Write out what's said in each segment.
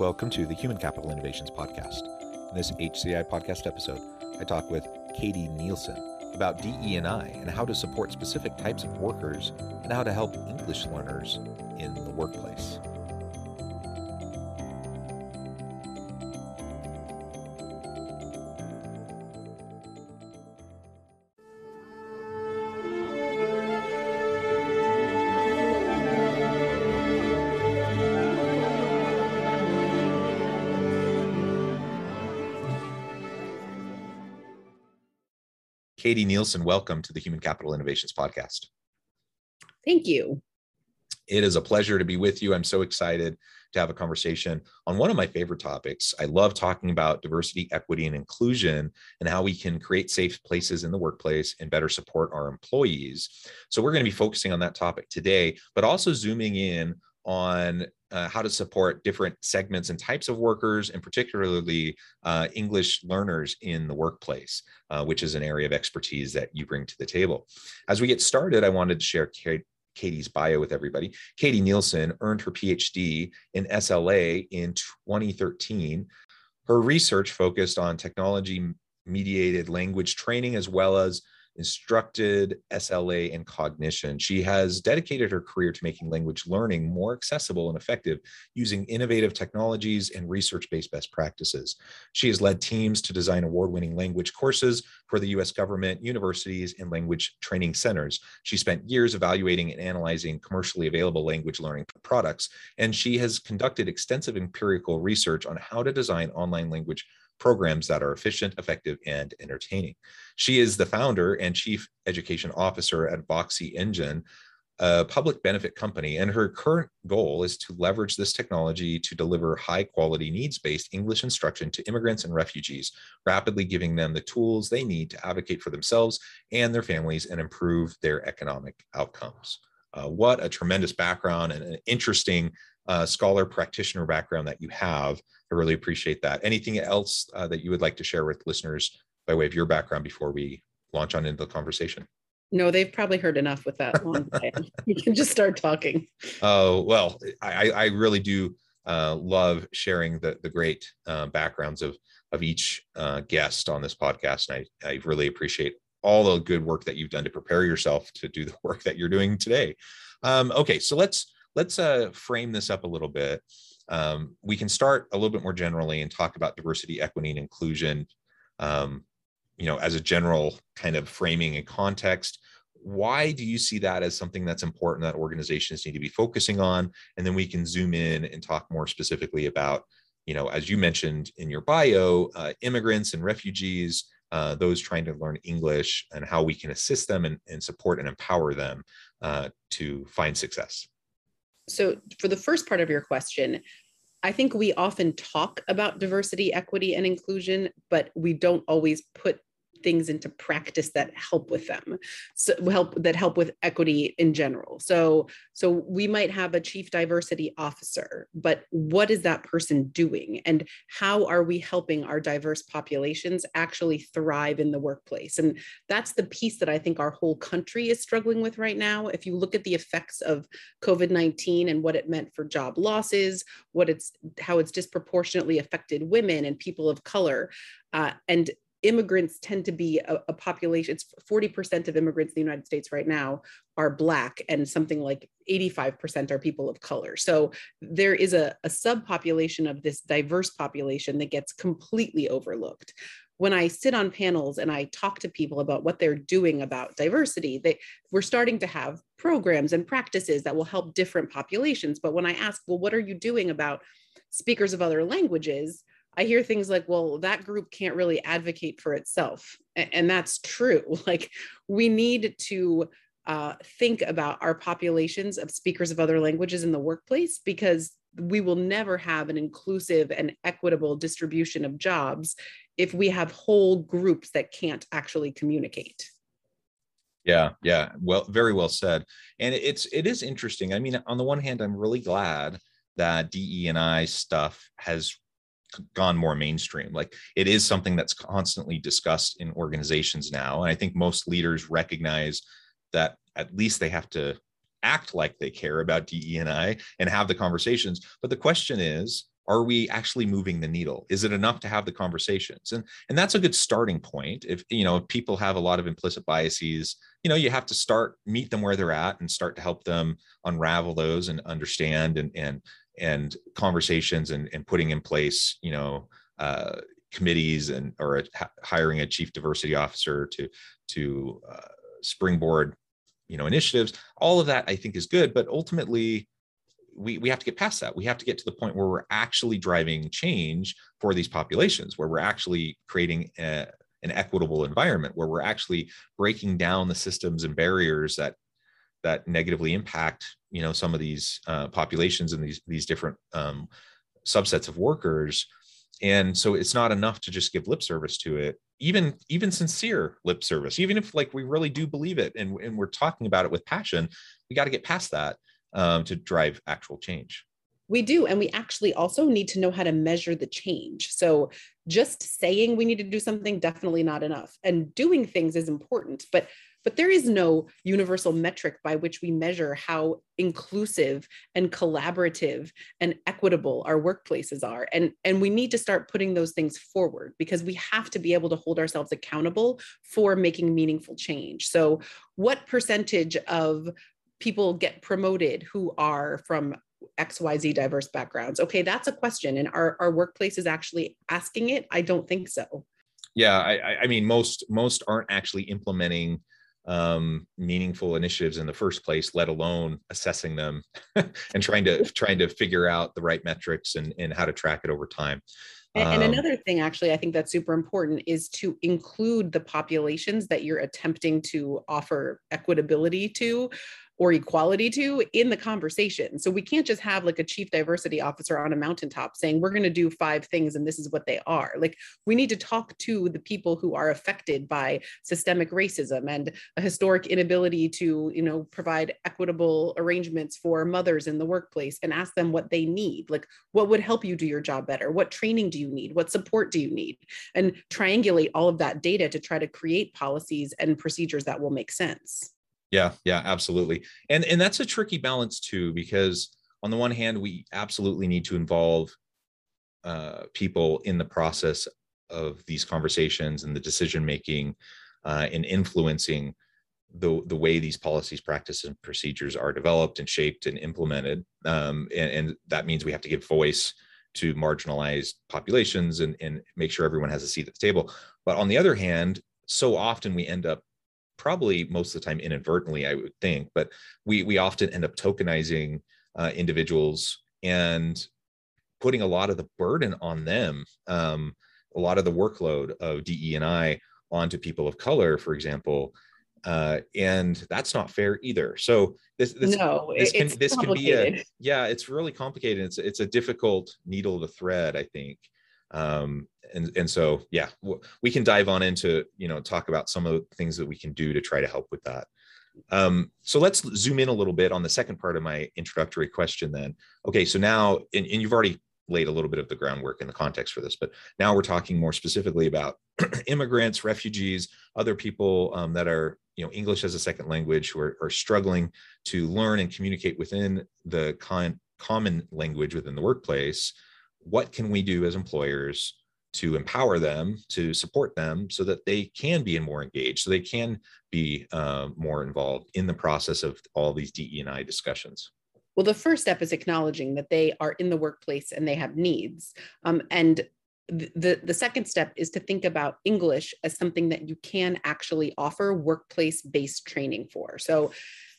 Welcome to the Human Capital Innovations Podcast. In this HCI podcast episode, I talk with Katie Nielson about DE&I and how to support specific types of workers and how to help English learners in the workplace. Katie Nielson, welcome to the Human Capital Innovations Podcast. Thank you. It is a pleasure to be with you. I'm so excited to have a conversation on one of my favorite topics. I love talking about diversity, equity, and inclusion and how we can create safe places in the workplace and better support our employees. So, we're going to be focusing on that topic today, but also zooming in on uh, how to support different segments and types of workers, and particularly uh, English learners in the workplace, uh, which is an area of expertise that you bring to the table. As we get started, I wanted to share Katie's bio with everybody. Katie Nielson earned her PhD in SLA in 2013. Her research focused on technology mediated language training as well as instructed SLA and cognition. She has dedicated her career to making language learning more accessible and effective using innovative technologies and research based best practices. She has led teams to design award winning language courses for the US government, universities, and language training centers. She spent years evaluating and analyzing commercially available language learning products, and she has conducted extensive empirical research on how to design online language programs that are efficient, effective, and entertaining. She is the founder and chief education officer at Voxy EnGen, a public benefit company, and her current goal is to leverage this technology to deliver high quality, needs based English instruction to immigrants and refugees, rapidly giving them the tools they need to advocate for themselves and their families and improve their economic outcomes. Uh, what a tremendous background and an interesting uh, scholar practitioner background that you have. I really appreciate that. Anything else uh, that you would like to share with listeners by way of your background before we launch on into the conversation? No, they've probably heard enough with that long you can just start talking. Oh, well, I, I really do uh, love sharing the, the great uh, backgrounds of, of each uh, guest on this podcast. And I, I really appreciate all the good work that you've done to prepare yourself to do the work that you're doing today. Um, okay, so let's let's uh, frame this up a little bit. Um, we can start a little bit more generally and talk about diversity, equity, and inclusion. Um, you know, as a general kind of framing and context. Why do you see that as something that's important that organizations need to be focusing on? And then we can zoom in and talk more specifically about, you know, as you mentioned in your bio, uh, immigrants and refugees, uh, those trying to learn English, and how we can assist them and, and support and empower them uh, to find success so for the first part of your question, I think we often talk about diversity, equity, and inclusion, but we don't always put things into practice that help with them so help that help with equity in general. So so we might have a chief diversity officer but what is that person doing? And how are we helping our diverse populations actually thrive in the workplace? And that's the piece that i think our whole country is struggling with right now. If you look at the effects of covid-19 and what it meant for job losses what it's how it's disproportionately affected women and people of color uh, and immigrants tend to be a, a, population it's 40% of immigrants in the united states right now are black and something like 85% are people of color so there is a, a subpopulation of this diverse population that gets completely overlooked when I sit on panels and I talk to people about what they're doing about diversity, they we're starting to have programs and practices that will help different populations. But when I ask, well, what are you doing about speakers of other languages? I hear things like, well, that group can't really advocate for itself. And that's true. Like, we need to uh, think about our populations of speakers of other languages in the workplace because we will never have an inclusive and equitable distribution of jobs if we have whole groups that can't actually communicate. Yeah, yeah. Well, very well said. And it's it is interesting. I mean, on the one hand, I'm really glad that DE and I stuff has gone more mainstream. Like it is something that's constantly discussed in organizations now. And I think most leaders recognize that at least they have to act like they care about DE and I and have the conversations. But the question is, are we actually moving the needle is it enough to have the conversations and and that's a good starting point if you know if people have a lot of implicit biases you know you have to start meet them where they're at and start to help them unravel those and understand and and and conversations and, and putting in place you know uh, committees and or a, hiring a chief diversity officer to to uh, springboard you know initiatives all of that i think is good but ultimately we, we have to get past that. We have to get to the point where we're actually driving change for these populations, where we're actually creating a, an equitable environment, where we're actually breaking down the systems and barriers that that negatively impact you know some of these uh, populations and these these different um, subsets of workers. And so it's not enough to just give lip service to it, even even sincere lip service, even if like we really do believe it and, and we're talking about it with passion, we got to get past that um, to drive actual change. We do. And we actually also need to know how to measure the change. So just saying we need to do something, definitely not enough. And doing things is important, but but there is no universal metric by which we measure how inclusive and collaborative and equitable our workplaces are. And and we need to start putting those things forward because we have to be able to hold ourselves accountable for making meaningful change. So what percentage of people get promoted who are from xyz diverse backgrounds? Okay that's a question. And our, our workplace is actually asking it? I don't think so. Yeah i i mean most most aren't actually implementing um, meaningful initiatives in the first place, let alone assessing them and trying to trying to figure out the right metrics and, and how to track it over time. And, and, um, another thing, actually, I think that's super important is to include the populations that you're attempting to offer equitability to or equality to in the conversation. So we can't just have like a chief diversity officer on a mountaintop saying, we're going to do five things and this is what they are. Like we need to talk to the people who are affected by systemic racism and a historic inability to, you know, provide equitable arrangements for mothers in the workplace and ask them what they need. Like what would help you do your job better? What training do you need? What support do you need? And triangulate all of that data to try to create policies and procedures that will make sense. Yeah, yeah, absolutely. And and that's a tricky balance too, because on the one hand, we absolutely need to involve uh, people in the process of these conversations and the decision making uh, and influencing the the way these policies, practices, and procedures are developed and shaped and implemented. Um, and, and that means we have to give voice to marginalized populations and, and make sure everyone has a seat at the table. But on the other hand, so often we end up probably most of the time inadvertently, I would think, but we we often end up tokenizing uh, individuals and putting a lot of the burden on them, um, a lot of the workload of DE and I onto people of color, for example. Uh, and that's not fair either. So this, this no, this can this can be a yeah, it's really complicated. It's it's a difficult needle to thread, I think. Um, and and so yeah we can dive on into you know talk about some of the things that we can do to try to help with that. Um, so let's zoom in a little bit on the second part of my introductory question then. Okay so now and, and you've already laid a little bit of the groundwork in the context for this but now we're talking more specifically about immigrants refugees other people um, that are you know english as a second language who are, are struggling to learn and communicate within the con- common language within the workplace. What can we do as employers to empower them to support them so that they can be more engaged so they can be uh, more involved in the process of all these DE&I discussions. Well the first step is acknowledging that they are in the workplace and they have needs um, and the, the second step is to think about English as something that you can actually offer workplace based training for. So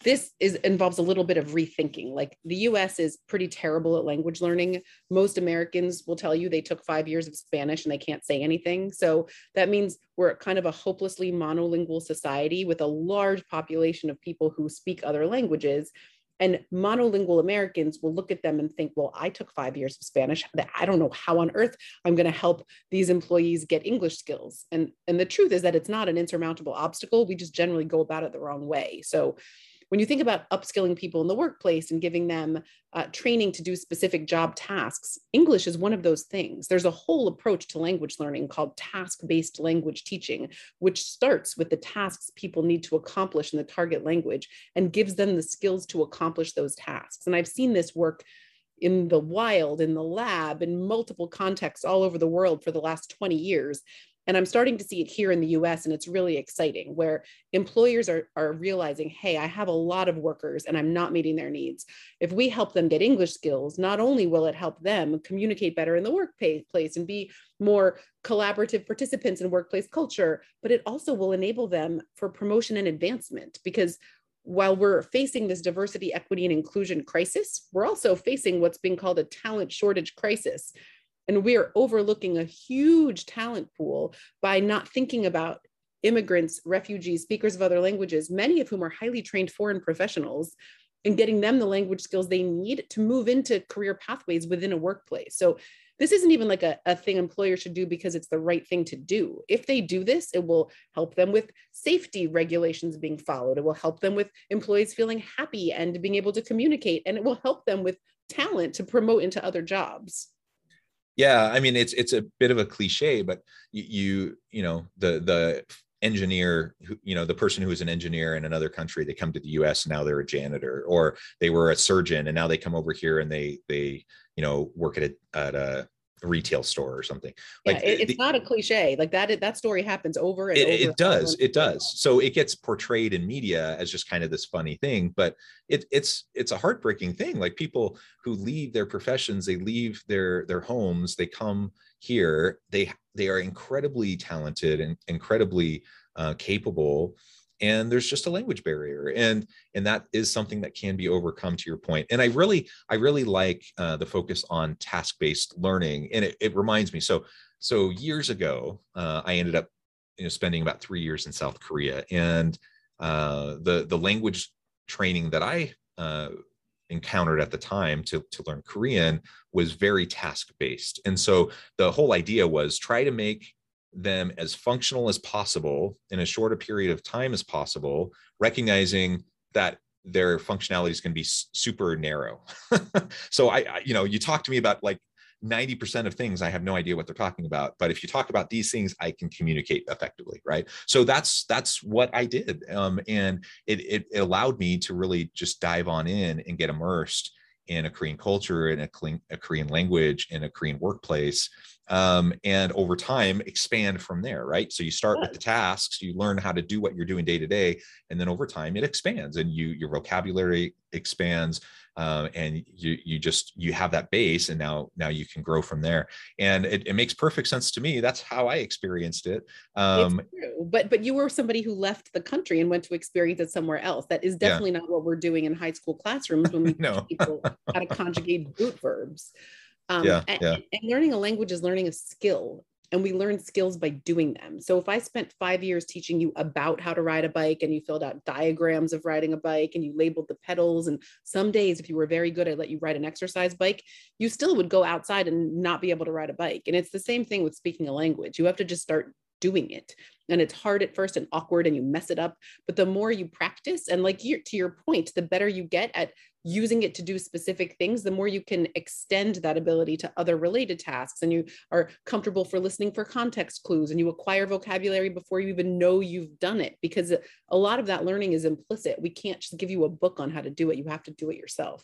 this is involves a little bit of rethinking. Like the US is pretty terrible at language learning. Most Americans will tell you they took five years of Spanish and they can't say anything. So that means we're kind of a hopelessly monolingual society with a large population of people who speak other languages and monolingual Americans will look at them and think, well, I took five years of Spanish. I don't know how on earth I'm going to help these employees get English skills. And, and the truth is that it's not an insurmountable obstacle. We just generally go about it the wrong way. So when you think about upskilling people in the workplace and giving them uh, training to do specific job tasks, English is one of those things. There's a whole approach to language learning called task based language teaching, which starts with the tasks people need to accomplish in the target language and gives them the skills to accomplish those tasks. And I've seen this work in the wild, in the lab, in multiple contexts all over the world for the last 20 years. And I'm starting to see it here in the US, and it's really exciting where employers are, are realizing, hey, I have a lot of workers and I'm not meeting their needs. If we help them get English skills, not only will it help them communicate better in the workplace and be more collaborative participants in workplace culture, but it also will enable them for promotion and advancement because while we're facing this diversity, equity, and inclusion crisis, we're also facing what's being called a talent shortage crisis. And we are overlooking a huge talent pool by not thinking about immigrants, refugees, speakers of other languages, many of whom are highly trained foreign professionals, and getting them the language skills they need to move into career pathways within a workplace. So this isn't even like a, a thing employers should do because it's the right thing to do. If they do this, it will help them with safety regulations being followed. It will help them with employees feeling happy and being able to communicate, and it will help them with talent to promote into other jobs yeah i mean it's it's a bit of a cliche but you you, know the the engineer who you know the person who is an engineer in another country they come to the us now they're a janitor or they were a surgeon and now they come over here and they they you know work at a at a retail store or something. Like yeah, it, it's the, not a cliche like that that story happens over and it, over it does it does. So it gets portrayed in media as just kind of this funny thing but it, it's it's a heartbreaking thing. Like people who leave their professions they leave their their homes they come here they they are incredibly talented and incredibly uh, capable and there's just a language barrier and and that is something that can be overcome to your point. And i really i really like uh, the focus on task based learning and it, it reminds me so so years ago uh, i ended up you know spending about three years in south korea and uh, the the language training that i uh, encountered at the time to, to learn korean was very task based and so the whole idea was try to make them as functional as possible in as short a period of time as possible, recognizing that their functionality is going to be super narrow. so I, I, you know, you talk to me about like 90% of things I have no idea what they're talking about, but if you talk about these things, I can communicate effectively, right? So that's that's what I did, um, and it, it it allowed me to really just dive on in and get immersed in a Korean culture, in a, a Korean language, in a Korean workplace, um, and over time expand from there right? So you start with the tasks you learn how to do what you're doing day to day and then over time it expands and you your vocabulary expands uh, and you you just you have that base and now now you can grow from there. And it, it makes perfect sense to me. That's how i experienced it um, but but you were somebody who left the country and went to experience it somewhere else. That is definitely yeah. not what we're doing in high school classrooms when we no. teach people how to conjugate boot verbs um, yeah, and, yeah. and learning a language is learning a skill and we learn skills by doing them. So if I spent five years teaching you about how to ride a bike and you filled out diagrams of riding a bike and you labeled the pedals, and some days, if you were very good, I let you ride an exercise bike, you still would go outside and not be able to ride a bike. And it's the same thing with speaking a language. You have to just start doing it. And it's hard at first and awkward and you mess it up. But the more you practice, and like to your point, the better you get at using it to do specific things, the more you can extend that ability to other related tasks. And you are comfortable for listening for context clues and you acquire vocabulary before you even know you've done it. Because a lot of that learning is implicit. We can't just give you a book on how to do it, you have to do it yourself.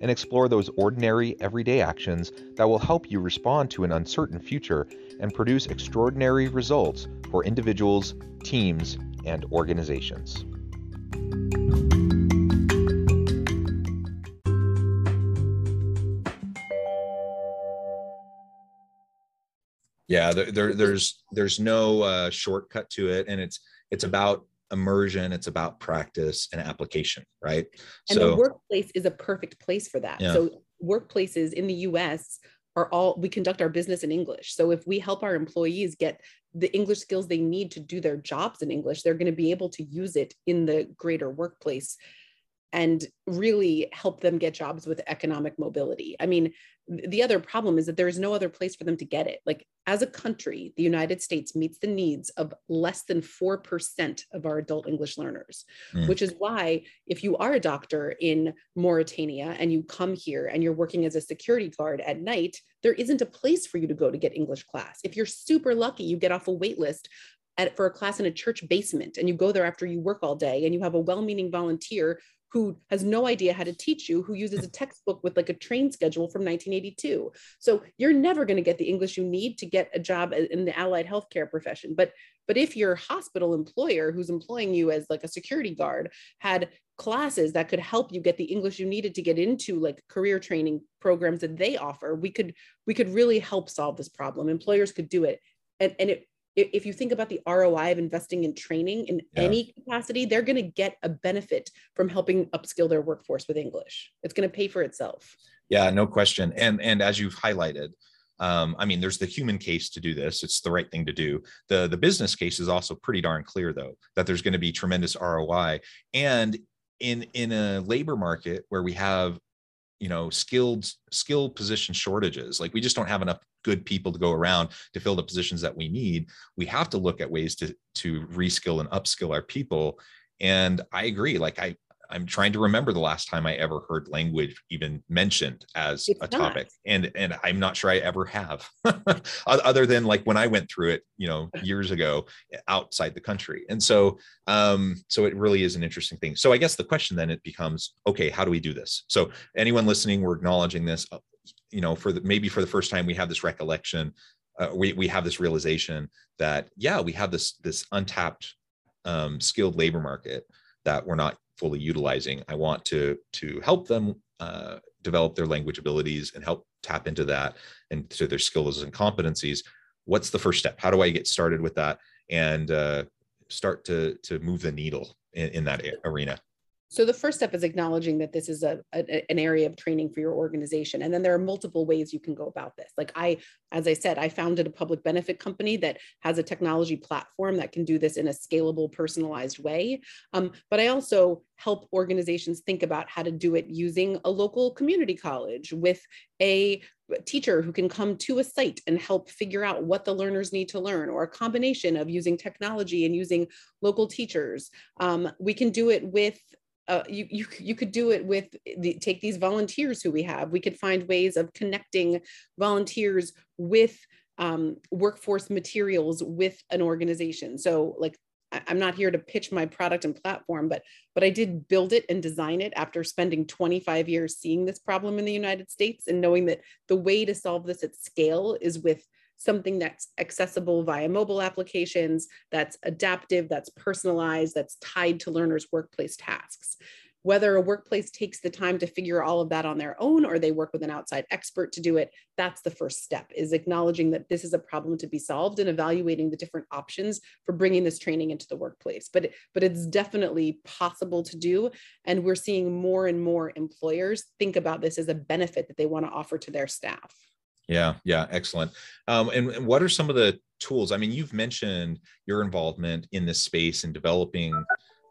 and explore those ordinary, everyday actions that will help you respond to an uncertain future and produce extraordinary results for individuals, teams, and organizations. Yeah, there, there, there's there's no uh, shortcut to it, and it's it's about immersion it's about practice and application right? And so, the workplace is a perfect place for that. Yeah. so workplaces in the us are all we conduct our business in english. So if we help our employees get the english skills they need to do their jobs in english they're going to be able to use it in the greater workplace and really help them get jobs with economic mobility. I mean, the other problem is that there is no other place for them to get it. Like, as a country, the United States meets the needs of less than 4% of our adult English learners, mm. which is why, if you are a doctor in Mauritania and you come here and you're working as a security guard at night, there isn't a place for you to go to get English class. If you're super lucky, you get off a wait list at, for a class in a church basement and you go there after you work all day and you have a well-meaning volunteer who has no idea how to teach you, who uses a textbook with like a train schedule from 1982. So you're never going to get the English you need to get a job in the allied healthcare profession. But but if your hospital employer who's employing you as like a security guard had classes that could help you get the English you needed to get into like career training programs that they offer, we could we could really help solve this problem. Employers could do it. And, and it if you think about the ROI of investing in training in yeah. any capacity, they're going to get a benefit from helping upskill their workforce with English. It's going to pay for itself. Yeah, no question. And and as you've highlighted, um, I mean, there's the human case to do this. It's the right thing to do. The the business case is also pretty darn clear, though, that there's going to be tremendous ROI. And in in a labor market where we have you know skilled skilled position shortages. Like we just don't have enough good people to go around to fill the positions that we need. We have to look at ways to to reskill and upskill our people. And i agree like i I'm trying to remember the last time I ever heard language even mentioned as it's a topic, and and I'm not sure I ever have, other than like when I went through it, you know, years ago outside the country. And so, um, so it really is an interesting thing. So I guess the question then it becomes, okay, how do we do this? So anyone listening, we're acknowledging this. Uh, you know, for the maybe for the first time, we have this recollection. Uh, we we have this realization that yeah, we have this this untapped um, skilled labor market that we're not fully utilizing. I want to to help them uh, develop their language abilities and help tap into that and to their skills and competencies. What's the first step? How do I get started with that and uh, start to to move the needle in, in that arena? So the first step is acknowledging that this is a, a, an area of training for your organization. And then there are multiple ways you can go about this. Like I, as I said, I founded a public benefit company that has a technology platform that can do this in a scalable, personalized way. Um, but I also help organizations think about how to do it using a local community college with a teacher who can come to a site and help figure out what the learners need to learn, or a combination of using technology and using local teachers. Um, we can do it with uh, you, you, you could do it with the, take these volunteers who we have. We could find ways of connecting volunteers with um, workforce materials with an organization. So like I'm not here to pitch my product and platform, but but I did build it and design it after spending 25 years seeing this problem in the United States and knowing that the way to solve this at scale is with something that's accessible via mobile applications, that's adaptive, that's personalized, that's tied to learners' workplace tasks. whether a workplace takes the time to figure all of that on their own or they work with an outside expert to do it, that's the first step is acknowledging that this is a problem to be solved and evaluating the different options for bringing this training into the workplace. But, but it's definitely possible to do. And we're seeing more and more employers think about this as a benefit that they want to offer to their staff. Yeah, yeah, excellent. Um, and, and what are some of the tools? I mean, you've mentioned your involvement in this space and developing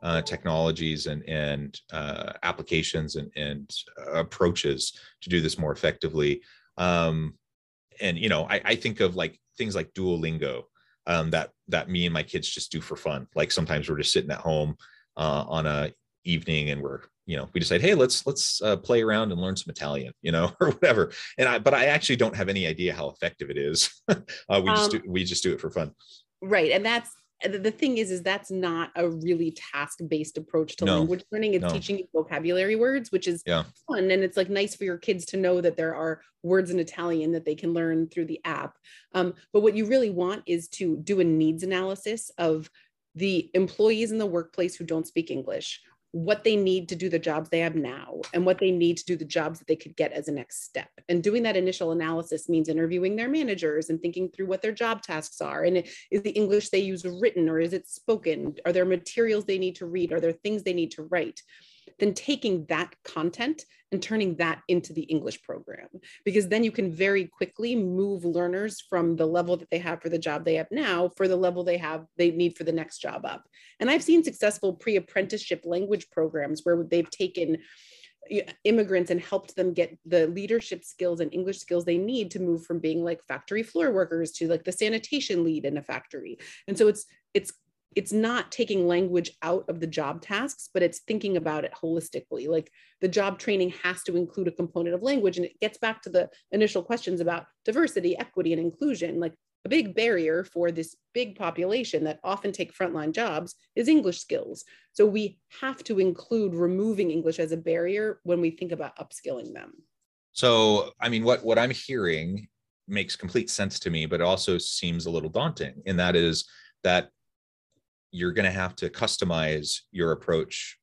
uh, technologies and and uh, applications and and approaches to do this more effectively. Um, and you know, I, I think of like things like Duolingo um, that that me and my kids just do for fun. Like sometimes we're just sitting at home uh, on a evening and we're you know we decide hey let's let's uh, play around and learn some italian you know or whatever. And i but i actually don't have any idea how effective it is. Uh, we um, just do, we just do it for fun. right and that's the thing is is that's not a really task based approach to no, language learning. It's no. teaching you vocabulary words which is yeah. fun and it's like nice for your kids to know that there are words in italian that they can learn through the app. Um, but what you really want is to do a needs analysis of the employees in the workplace who don't speak english what they need to do the jobs they have now and what they need to do the jobs that they could get as a next step. And doing that initial analysis means interviewing their managers and thinking through what their job tasks are. And is the English they use written or is it spoken? Are there materials they need to read? Are there things they need to write? Then taking that content and turning that into the English program. Because then you can very quickly move learners from the level that they have for the job they have now for the level they have they need for the next job up. And I've seen successful pre-apprenticeship language programs where they've taken immigrants and helped them get the leadership skills and English skills they need to move from being like factory floor workers to like the sanitation lead in a factory. And so it's it's it's not taking language out of the job tasks, but it's thinking about it holistically. Like the job training has to include a component of language. And it gets back to the initial questions about diversity, equity, and inclusion. Like a big barrier for this big population that often take frontline jobs is English skills. So we have to include removing English as a barrier when we think about upskilling them. So, I mean, what, what I'm hearing makes complete sense to me, but it also seems a little daunting. And that is that you're going to have to customize your approach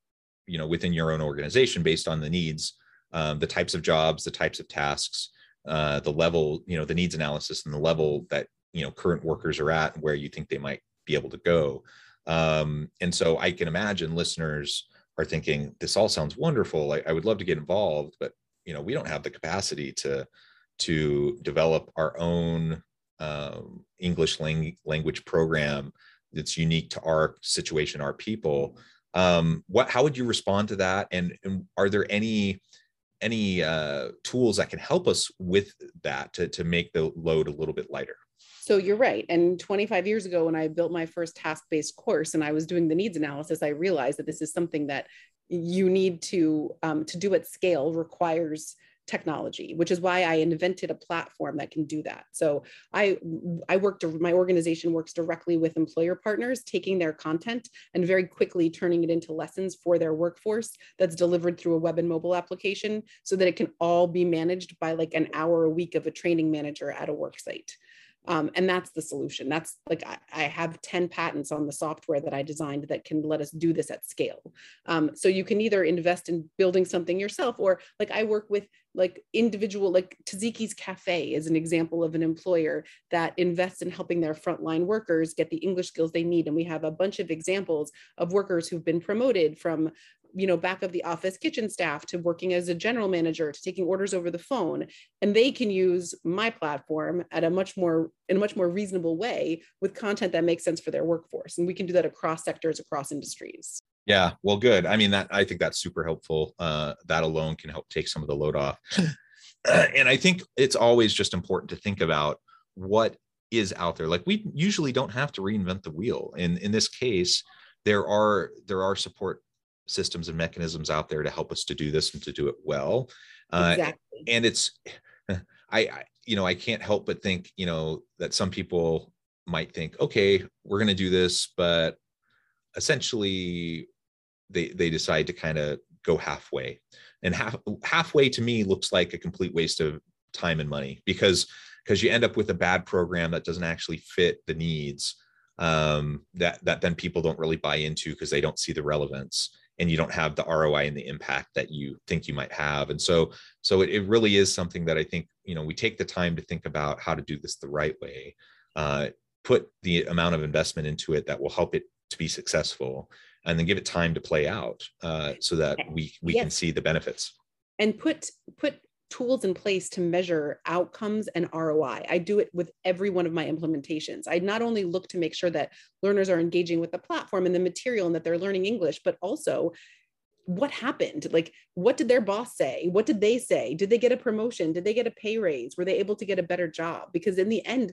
you know within your own organization based on the needs um, the types of jobs the types of tasks uh, the level you know the needs analysis and the level that you know current workers are at and where you think they might be able to go. Um, and so i can imagine listeners are thinking this all sounds wonderful. I, I would love to get involved but you know we don't have the capacity to to develop our own um, english lang- language program that's unique to our situation, our people. Um, what how would you respond to that? And, and are there any any uh, tools that can help us with that to, to make the load a little bit lighter? So you're right. And 25 years ago, when I built my first task based course and I was doing the needs analysis, I realized that this is something that you need to um, to do at scale requires technology which is why i invented a platform that can do that. So i i worked my organization works directly with employer partners taking their content and very quickly turning it into lessons for their workforce that's delivered through a web and mobile application so that it can all be managed by like an hour a week of a training manager at a work site um, and that's the solution. That's like I, I, have 10 patents on the software that I designed that can let us do this at scale. Um, so you can either invest in building something yourself, or like I work with like individual, like Taziki's Cafe is an example of an employer that invests in helping their frontline workers get the English skills they need. And we have a bunch of examples of workers who've been promoted from you know back of the office kitchen staff to working as a general manager to taking orders over the phone and they can use my platform at a much more in a much more reasonable way with content that makes sense for their workforce. And we can do that across sectors across industries. Yeah well good. I mean that i think that's super helpful uh, that alone can help take some of the load off. And i think it's always just important to think about what is out there. Like we usually don't have to reinvent the wheel. In in this case there are there are support systems and mechanisms out there to help us to do this and to do it well. Uh, exactly. And it's, I, I, you know, I can't help but think, you know, that some people might think, okay, we're going to do this, but essentially they they decide to kind of go halfway. And half halfway to me looks like a complete waste of time and money because because you end up with a bad program that doesn't actually fit the needs um, that that then people don't really buy into because they don't see the relevance and you don't have the ROI and the impact that you think you might have. And so, so it, it really is something that I think, you know, we take the time to think about how to do this the right way, uh, put the amount of investment into it that will help it to be successful, and then give it time to play out uh, so that we, we yes. can see the benefits. And put, put tools in place to measure outcomes and ROI. I do it with every one of my implementations. I not only look to make sure that learners are engaging with the platform and the material and that they're learning English, but also what happened? Like, what did their boss say? What did they say? Did they get a promotion? Did they get a pay raise? Were they able to get a better job? Because in the end,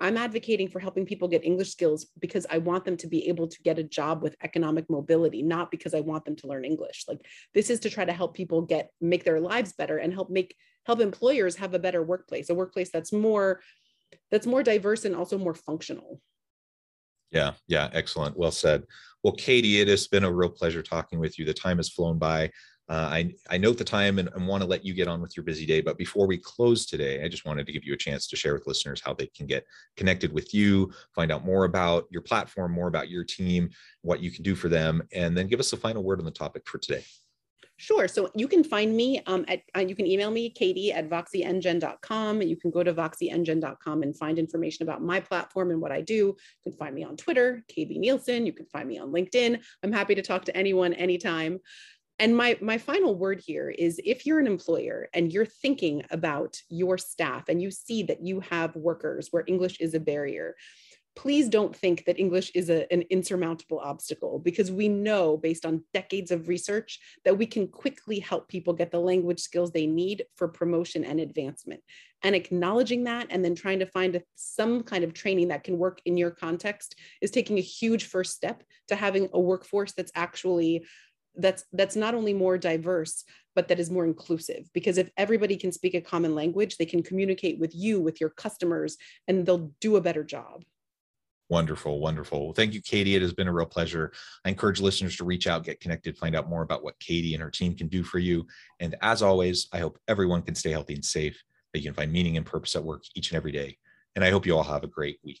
I'm advocating for helping people get English skills because I want them to be able to get a job with economic mobility, not because I want them to learn English. Like this is to try to help people get make their lives better and help make help employers have a better workplace, a workplace that's more that's more diverse and also more functional. Yeah, yeah, excellent. Well said. Well, Katie, it has been a real pleasure talking with you. The time has flown by. Uh, I, I note the time and, and want to let you get on with your busy day. But before we close today, I just wanted to give you a chance to share with listeners how they can get connected with you, find out more about your platform, more about your team, what you can do for them, and then give us a final word on the topic for today. Sure. So you can find me um, at, uh, you can email me, Katie at voxyengen.com. You can go to voxyengen.com and find information about my platform and what I do. You can find me on Twitter, KB Nielson. You can find me on LinkedIn. I'm happy to talk to anyone anytime and my my final word here is if you're an employer and you're thinking about your staff and you see that you have workers where english is a barrier please don't think that english is a, an insurmountable obstacle because we know based on decades of research that we can quickly help people get the language skills they need for promotion and advancement. And acknowledging that and then trying to find some kind of training that can work in your context is taking a huge first step to having a workforce that's actually that's that's not only more diverse but that is more inclusive because if everybody can speak a common language they can communicate with you with your customers and they'll do a better job Wonderful, wonderful. Thank you, Katie. It has been a real pleasure. I encourage listeners to reach out, get connected, find out more about what Katie and her team can do for you. And as always, I hope everyone can stay healthy and safe, that you can find meaning and purpose at work each and every day. And I hope you all have a great week.